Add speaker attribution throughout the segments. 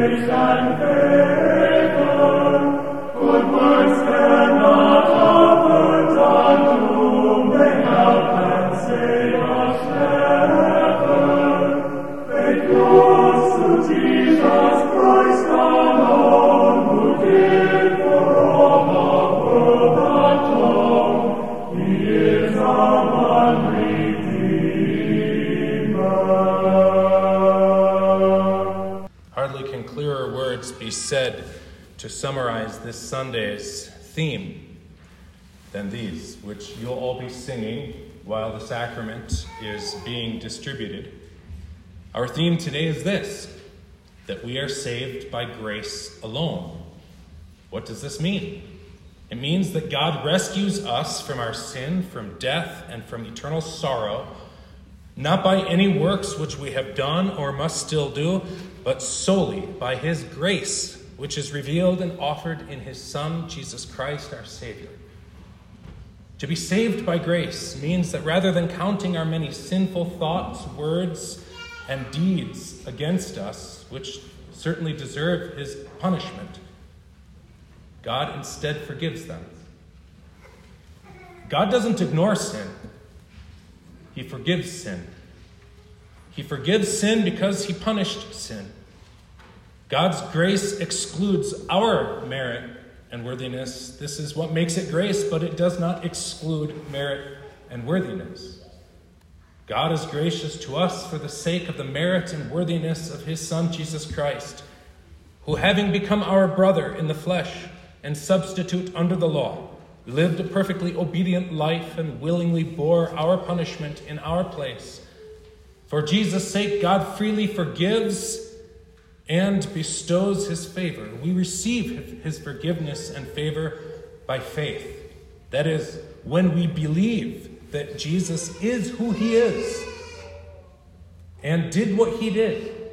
Speaker 1: Hardly can to summarize this Sunday's theme than these, which you'll all be singing while the sacrament is being distributed. Our theme today is this that we are saved by grace alone. What does this mean? It means that God rescues us from our sin, from death, and from eternal sorrow, not by any works which we have done or must still do, but solely by His grace, which is revealed and offered in His Son, Jesus Christ, our Savior. To be saved by grace means that rather than counting our many sinful thoughts, words, and deeds against us, which certainly deserve His punishment, God instead forgives them. God doesn't ignore sin, He forgives sin. He forgives sin because He punished sin. God's grace excludes our merit and worthiness. This is what makes it grace, but it does not exclude merit and worthiness. God is gracious to us for the sake of the merit and worthiness of His Son, Jesus Christ, who, having become our brother in the flesh, and substitute under the law, lived a perfectly obedient life and willingly bore our punishment in our place. For Jesus' sake, God freely forgives and bestows his favor. We receive his forgiveness and favor by faith. That is, when we believe that Jesus is who he is and did what he did,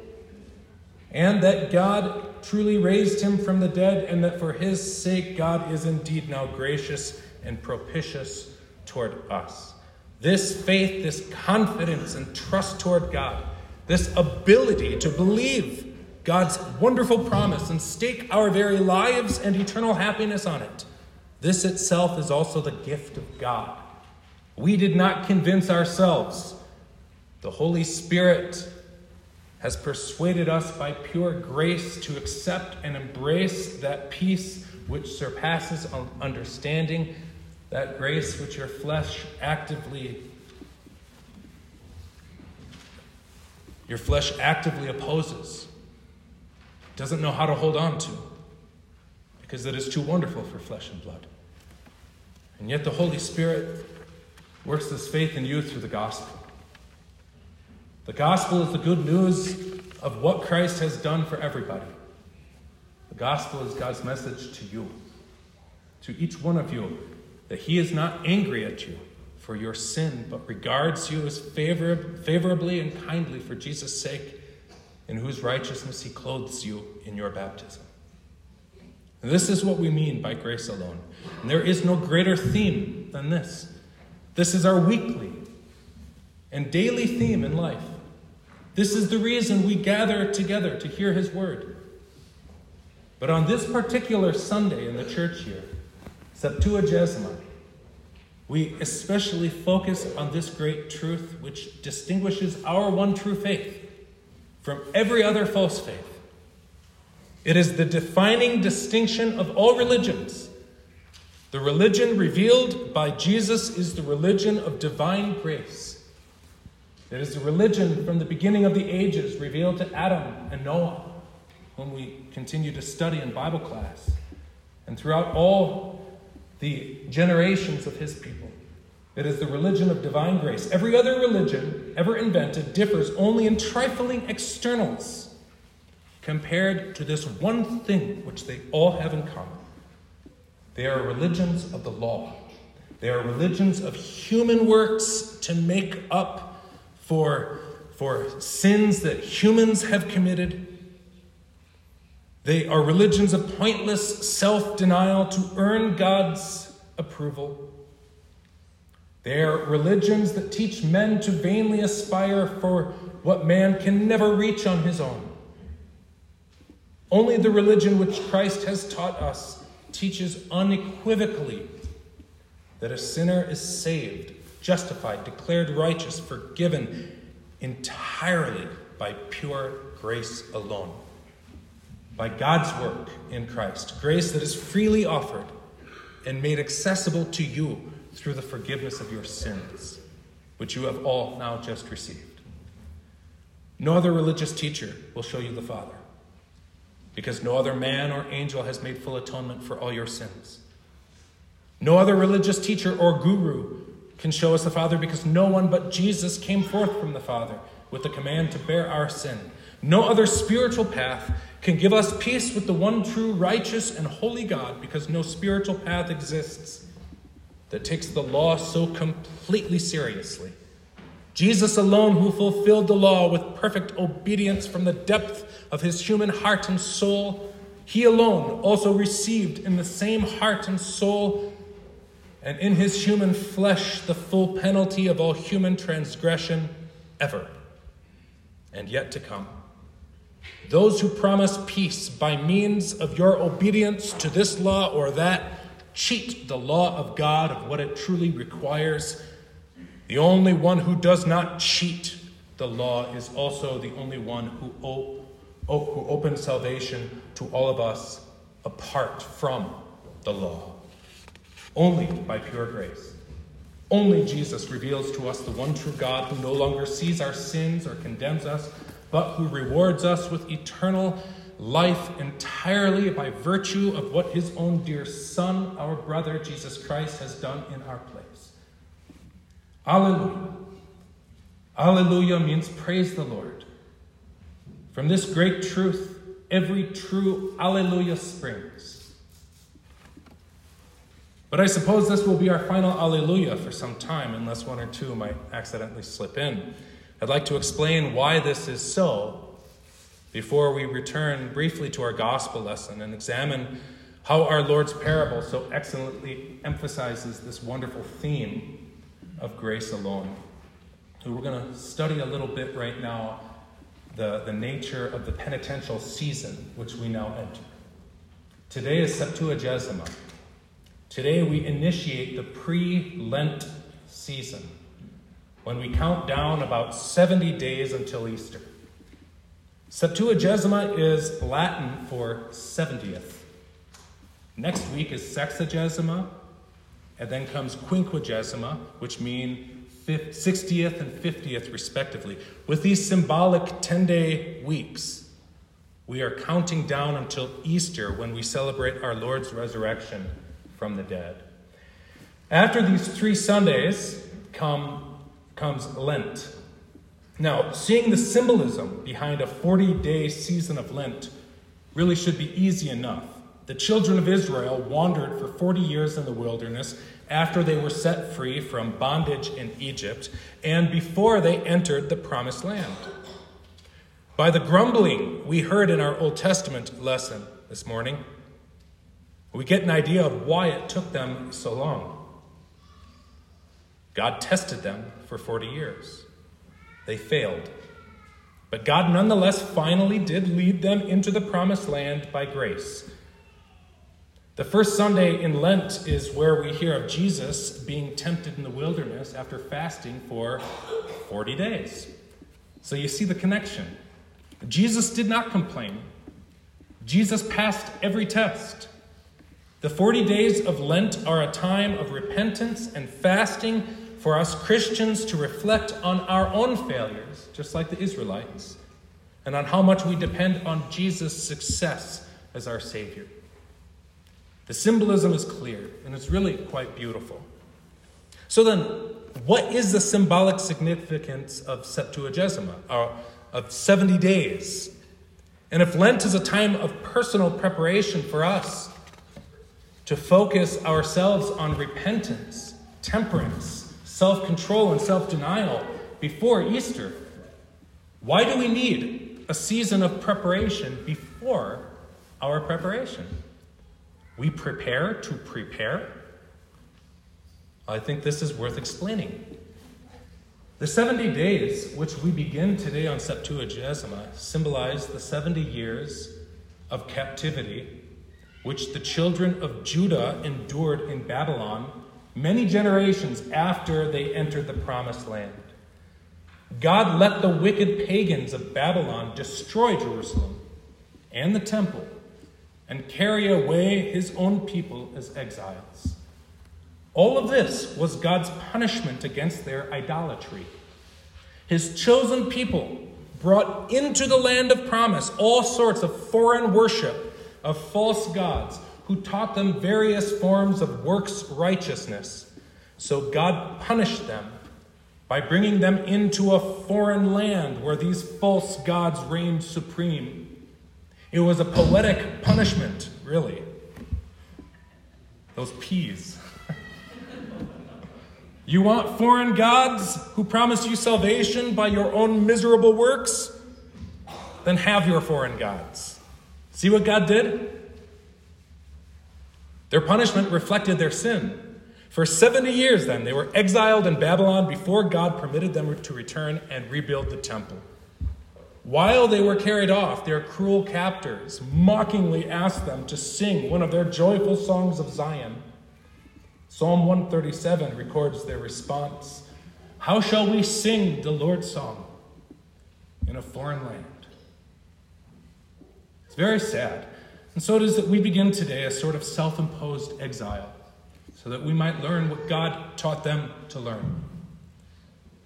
Speaker 1: and that God truly raised him from the dead, and that for his sake God is indeed now gracious and propitious toward us. This faith, this confidence and trust toward God, this ability to believe God's wonderful promise and stake our very lives and eternal happiness on it, this itself is also the gift of God. We did not convince ourselves. The Holy Spirit has persuaded us by pure grace to accept and embrace that peace which surpasses understanding, that grace which your flesh actively your flesh actively opposes, doesn't know how to hold on to, because it is too wonderful for flesh and blood. And yet the Holy Spirit works this faith in you through the gospel. The gospel is the good news of what Christ has done for everybody. The gospel is God's message to you, to each one of you, that He is not angry at you for your sin, but regards you as favor- favorably and kindly for Jesus' sake, in whose righteousness He clothes you in your baptism. This is what we mean by grace alone. And there is no greater theme than this. This is our weekly and daily theme in life. This is the reason we gather together to hear his word. But on this particular Sunday in the church year, Septuagesima, we especially focus on this great truth which distinguishes our one true faith from every other false faith. It is the defining distinction of all religions. The religion revealed by Jesus is the religion of divine grace. It is a religion from the beginning of the ages revealed to Adam and Noah, whom we continue to study in Bible class, and throughout all the generations of his people. It is the religion of divine grace. Every other religion ever invented differs only in trifling externals compared to this one thing which they all have in common. They are religions of the law. They are religions of human works to make up for, for sins that humans have committed. They are religions of pointless self denial to earn God's approval. They are religions that teach men to vainly aspire for what man can never reach on his own. Only the religion which Christ has taught us teaches unequivocally that a sinner is saved, justified, declared righteous, forgiven entirely by pure grace alone. By God's work in Christ, grace that is freely offered and made accessible to you through the forgiveness of your sins, which you have all now just received. No other religious teacher will show you the Father, because no other man or angel has made full atonement for all your sins. No other religious teacher or guru can show us the Father, because no one but Jesus came forth from the Father with the command to bear our sin. No other spiritual path can give us peace with the one true, righteous, and holy God, because no spiritual path exists that takes the law so completely seriously. Jesus alone, who fulfilled the law with perfect obedience from the depth of his human heart and soul, he alone also received in the same heart and soul and in his human flesh the full penalty of all human transgression ever and yet to come. Those who promise peace by means of your obedience to this law or that cheat the law of God of what it truly requires. The only one who does not cheat the law is also the only one who, op- who opens salvation to all of us apart from the law. Only by pure grace. Only Jesus reveals to us the one true God who no longer sees our sins or condemns us, but who rewards us with eternal life entirely by virtue of what his own dear Son, our brother Jesus Christ, has done in our place. Alleluia. Alleluia means praise the Lord. From this great truth, every true Alleluia springs. But I suppose this will be our final Alleluia for some time, unless one or two might accidentally slip in. I'd like to explain why this is so before we return briefly to our gospel lesson and examine how our Lord's parable so excellently emphasizes this wonderful theme of grace alone. we're going to study a little bit right now the, the nature of the penitential season which we now enter. Today is Septuagesima. Today we initiate the pre Lent season when we count down about 70 days until Easter. Septuagesima is Latin for 70th. Next week is sexagesima, and then comes quinquagesima, which mean 60th and 50th, respectively. With these symbolic 10 day weeks, we are counting down until Easter when we celebrate our Lord's resurrection from the dead. After these three Sundays come, comes Lent, now, seeing the symbolism behind a 40 day season of Lent really should be easy enough. The children of Israel wandered for 40 years in the wilderness after they were set free from bondage in Egypt and before they entered the promised land. By the grumbling we heard in our Old Testament lesson this morning, we get an idea of why it took them so long. God tested them for 40 years. They failed. But God nonetheless finally did lead them into the promised land by grace. The first Sunday in Lent is where we hear of Jesus being tempted in the wilderness after fasting for 40 days. So you see the connection. Jesus did not complain, Jesus passed every test. The 40 days of Lent are a time of repentance and fasting for us Christians to reflect on our own failures, just like the Israelites, and on how much we depend on Jesus' success as our Savior. The symbolism is clear, and it's really quite beautiful. So then, what is the symbolic significance of Septuagesima, or of 70 days? And if Lent is a time of personal preparation for us to focus ourselves on repentance, temperance, self control and self denial before Easter. Why do we need a season of preparation before our preparation? We prepare to prepare. I think this is worth explaining. The 70 days, which we begin today on Septuagesima, symbolize the 70 years of captivity which the children of Judah endured in Babylon many generations after they entered the promised land. God let the wicked pagans of Babylon destroy Jerusalem and the temple and carry away his own people as exiles. All of this was God's punishment against their idolatry. His chosen people brought into the land of promise all sorts of foreign worship of false gods who taught them various forms of works righteousness. So God punished them by bringing them into a foreign land where these false gods reigned supreme. It was a poetic punishment, really. Those peas. you want foreign gods who promise you salvation by your own miserable works? Then have your foreign gods. See what God did? Their punishment reflected their sin. For 70 years, then, they were exiled in Babylon before God permitted them to return and rebuild the temple. While they were carried off, their cruel captors mockingly asked them to sing one of their joyful songs of Zion. Psalm 137 records their response How shall we sing the Lord's song in a foreign land? It's very sad. And so it is that we begin today a sort of self imposed exile so that we might learn what God taught them to learn.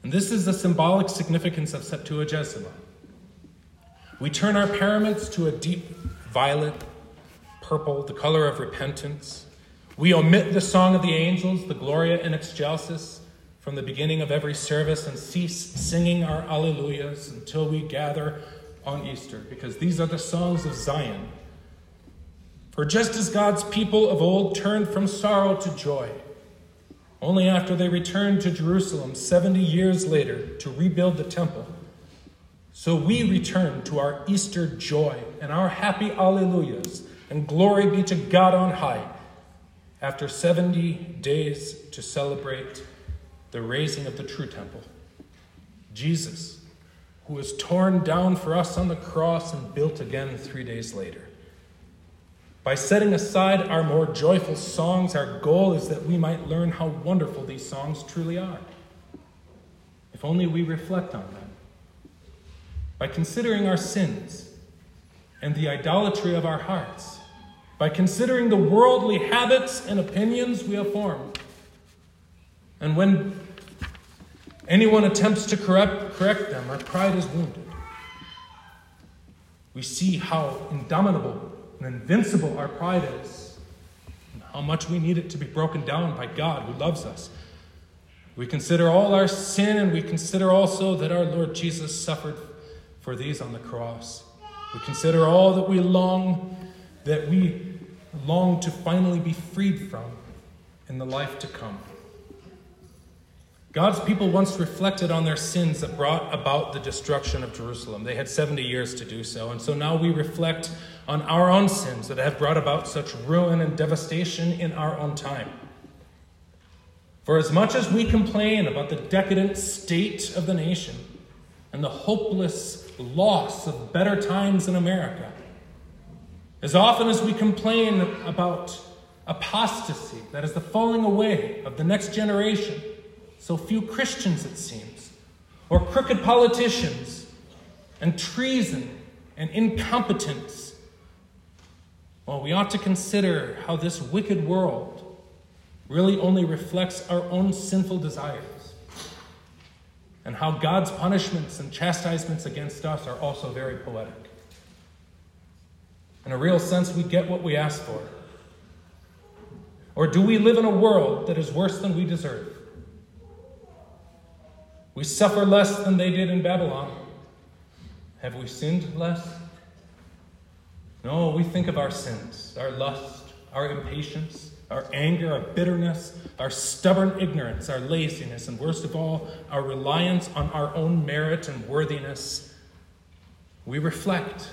Speaker 1: And this is the symbolic significance of Septuagesima. We turn our paraments to a deep violet, purple, the color of repentance. We omit the song of the angels, the Gloria in Excelsis, from the beginning of every service and cease singing our Alleluias until we gather on Easter, because these are the songs of Zion for just as God's people of old turned from sorrow to joy, only after they returned to Jerusalem 70 years later to rebuild the temple, so we return to our Easter joy and our happy alleluias, and glory be to God on high, after 70 days to celebrate the raising of the true temple. Jesus, who was torn down for us on the cross and built again three days later. By setting aside our more joyful songs, our goal is that we might learn how wonderful these songs truly are. If only we reflect on them. By considering our sins and the idolatry of our hearts, by considering the worldly habits and opinions we have formed. And when anyone attempts to correct, correct them, our pride is wounded. We see how indomitable and invincible our pride is, and how much we need it to be broken down by God who loves us. We consider all our sin, and we consider also that our Lord Jesus suffered for these on the cross. We consider all that we long, that we long to finally be freed from in the life to come. God's people once reflected on their sins that brought about the destruction of Jerusalem. They had 70 years to do so. And so now we reflect on our own sins that have brought about such ruin and devastation in our own time. For as much as we complain about the decadent state of the nation and the hopeless loss of better times in America, as often as we complain about apostasy, that is the falling away of the next generation, so few Christians, it seems, or crooked politicians, and treason and incompetence. Well, we ought to consider how this wicked world really only reflects our own sinful desires, and how God's punishments and chastisements against us are also very poetic. In a real sense, we get what we ask for. Or do we live in a world that is worse than we deserve? We suffer less than they did in Babylon. Have we sinned less? No, we think of our sins, our lust, our impatience, our anger, our bitterness, our stubborn ignorance, our laziness, and worst of all, our reliance on our own merit and worthiness. We reflect,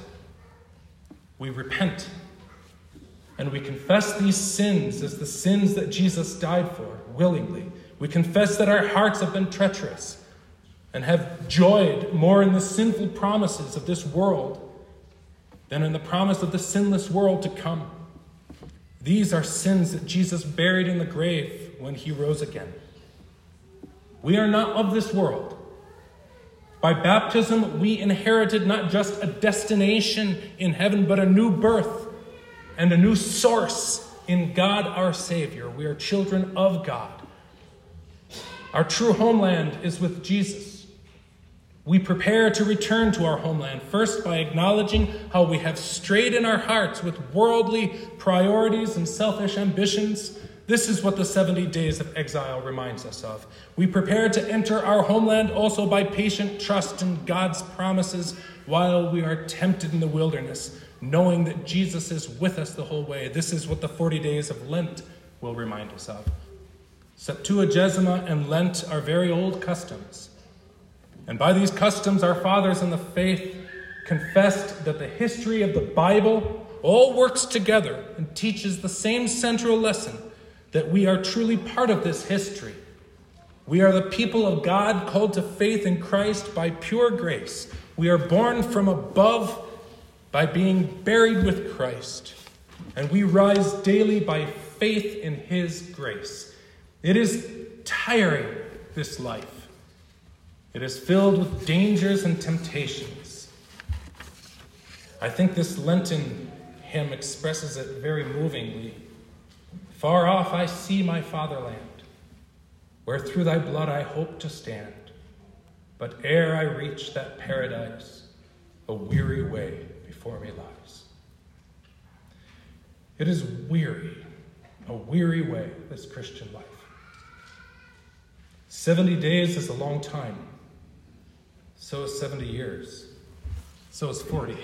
Speaker 1: we repent, and we confess these sins as the sins that Jesus died for willingly We confess that our hearts have been treacherous and have joyed more in the sinful promises of this world than in the promise of the sinless world to come. These are sins that Jesus buried in the grave when he rose again. We are not of this world. By baptism, we inherited not just a destination in heaven, but a new birth and a new source in God our Savior. We are children of God. Our true homeland is with Jesus. We prepare to return to our homeland, first by acknowledging how we have strayed in our hearts with worldly priorities and selfish ambitions. This is what the 70 days of exile reminds us of. We prepare to enter our homeland also by patient trust in God's promises while we are tempted in the wilderness, knowing that Jesus is with us the whole way. This is what the 40 days of Lent will remind us of. Septuagesima and Lent are very old customs. And by these customs, our fathers in the faith confessed that the history of the Bible all works together and teaches the same central lesson that we are truly part of this history. We are the people of God called to faith in Christ by pure grace. We are born from above by being buried with Christ, and we rise daily by faith in His grace. It is tiring, this life. It is filled with dangers and temptations. I think this Lenten hymn expresses it very movingly. Far off I see my fatherland, where through thy blood I hope to stand. But ere I reach that paradise, a weary way before me lies. It is weary, a weary way, this Christian life. 70 days is a long time. So is 70 years. So is 40.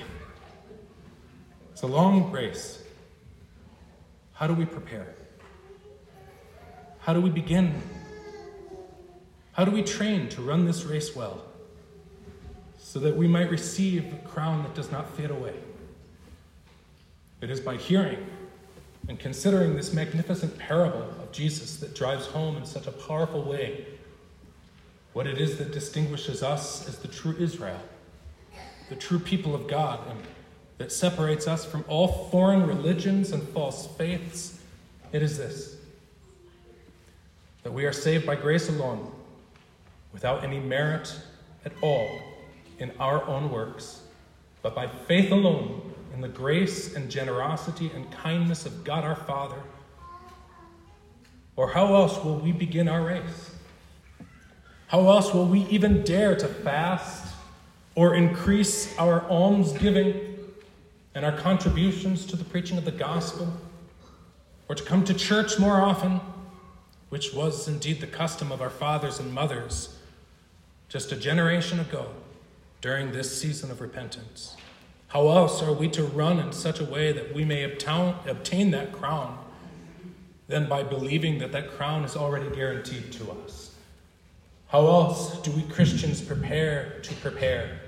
Speaker 1: It's a long race. How do we prepare? How do we begin? How do we train to run this race well so that we might receive a crown that does not fade away? It is by hearing and considering this magnificent parable of Jesus that drives home in such a powerful way what it is that distinguishes us as the true Israel, the true people of God, and that separates us from all foreign religions and false faiths. It is this that we are saved by grace alone, without any merit at all in our own works, but by faith alone in the grace and generosity and kindness of God our Father. Or how else will we begin our race? How else will we even dare to fast or increase our almsgiving and our contributions to the preaching of the gospel or to come to church more often, which was indeed the custom of our fathers and mothers just a generation ago during this season of repentance? How else are we to run in such a way that we may obtain that crown than by believing that that crown is already guaranteed to us? How else do we Christians prepare to prepare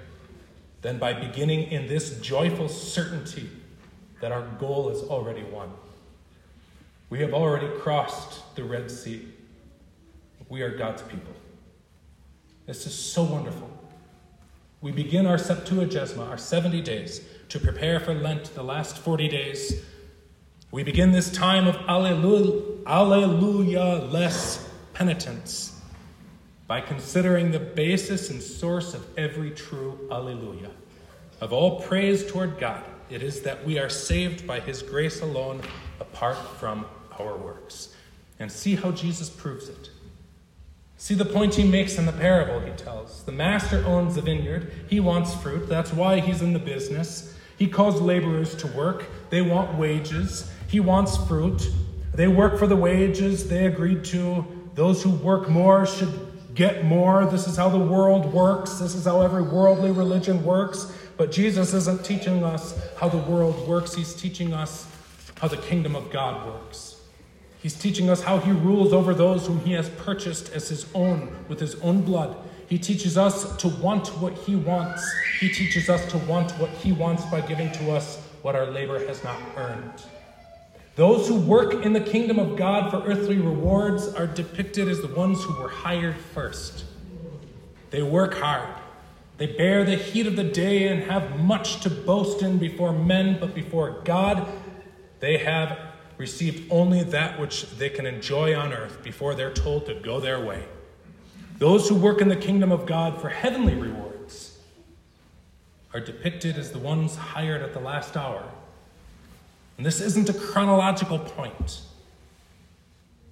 Speaker 1: than by beginning in this joyful certainty that our goal is already won? We have already crossed the Red Sea. We are God's people. This is so wonderful. We begin our Septuagesima, our 70 days, to prepare for Lent, the last 40 days. We begin this time of Alleluia, alleluia less penitence by considering the basis and source of every true Alleluia. Of all praise toward God, it is that we are saved by His grace alone, apart from our works. And see how Jesus proves it. See the point he makes in the parable, he tells. The master owns a vineyard. He wants fruit. That's why he's in the business. He calls laborers to work. They want wages. He wants fruit. They work for the wages they agreed to. Those who work more should get more. This is how the world works. This is how every worldly religion works. But Jesus isn't teaching us how the world works, He's teaching us how the kingdom of God works. He's teaching us how He rules over those whom He has purchased as His own with His own blood. He teaches us to want what He wants. He teaches us to want what He wants by giving to us what our labor has not earned. Those who work in the kingdom of God for earthly rewards are depicted as the ones who were hired first. They work hard. They bear the heat of the day and have much to boast in before men, but before God, they have received only that which they can enjoy on earth before they're told to go their way. Those who work in the kingdom of God for heavenly rewards are depicted as the ones hired at the last hour. And this isn't a chronological point.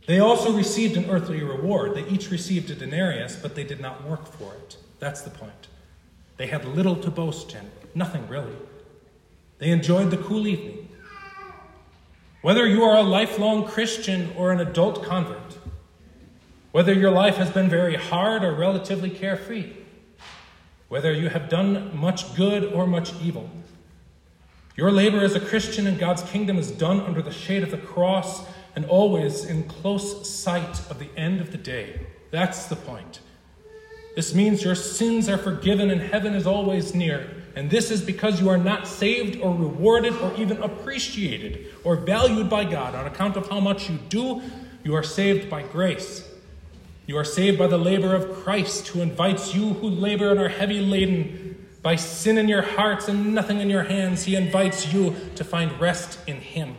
Speaker 1: They also received an earthly reward. They each received a denarius, but they did not work for it. That's the point. They had little to boast in, nothing really. They enjoyed the cool evening. Whether you are a lifelong Christian or an adult convert, whether your life has been very hard or relatively carefree, whether you have done much good or much evil, your labor as a Christian in God's kingdom is done under the shade of the cross and always in close sight of the end of the day. That's the point. This means your sins are forgiven and heaven is always near. And this is because you are not saved or rewarded or even appreciated or valued by God on account of how much you do. You are saved by grace. You are saved by the labor of Christ, who invites you who labor and are heavy laden by sin in your hearts and nothing in your hands. He invites you to find rest in Him.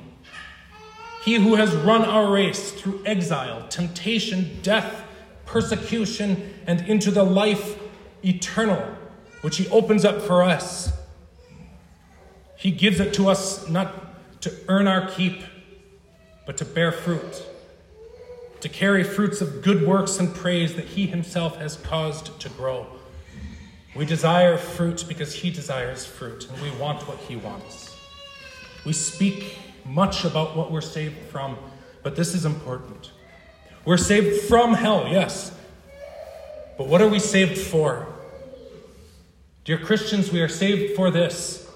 Speaker 1: He who has run our race through exile, temptation, death, persecution, and into the life eternal, which He opens up for us. He gives it to us not to earn our keep, but to bear fruit, to carry fruits of good works and praise that He Himself has caused to grow. We desire fruit because He desires fruit, and we want what He wants. We speak much about what we're saved from, but this is important. We're saved from hell, yes. But what are we saved for? Dear Christians, we are saved for this.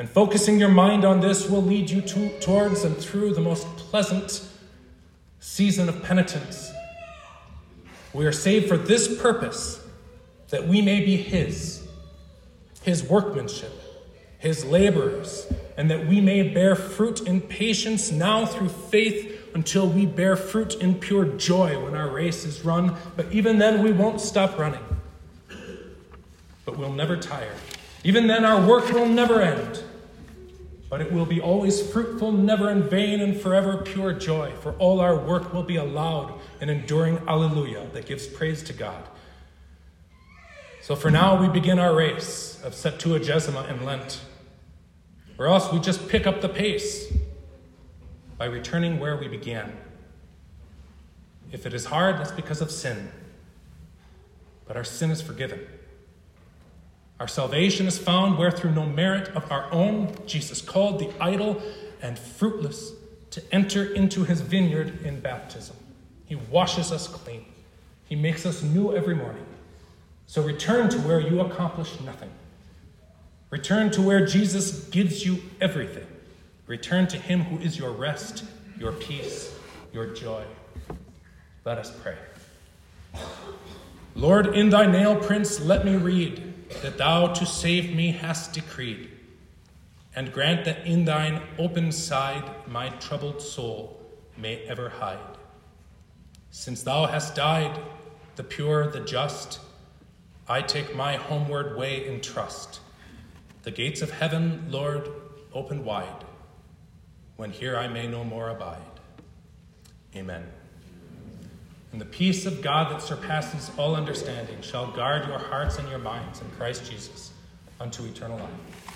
Speaker 1: And focusing your mind on this will lead you to, towards and through the most pleasant season of penitence. We are saved for this purpose that we may be His, His workmanship, His laborers, and that we may bear fruit in patience now through faith until we bear fruit in pure joy when our race is run. But even then, we won't stop running. But we'll never tire. Even then, our work will never end. But it will be always fruitful, never in vain, and forever pure joy. For all our work will be a loud and enduring alleluia that gives praise to God. So for now, we begin our race of Septuagesima in Lent. Or else we just pick up the pace by returning where we began. If it is hard, that's because of sin. But our sin is forgiven. Our salvation is found where, through no merit of our own, Jesus called the idle and fruitless to enter into his vineyard in baptism. He washes us clean, he makes us new every morning. So return to where you accomplish nothing. Return to where Jesus gives you everything. Return to him who is your rest, your peace, your joy. Let us pray. Lord, in thy nail prints, let me read that thou to save me hast decreed, and grant that in thine open side my troubled soul may ever hide. Since thou hast died, the pure, the just, I take my homeward way in trust. The gates of heaven, Lord, open wide when here I may no more abide. Amen. And the peace of God that surpasses all understanding shall guard your hearts and your minds in Christ Jesus unto eternal life.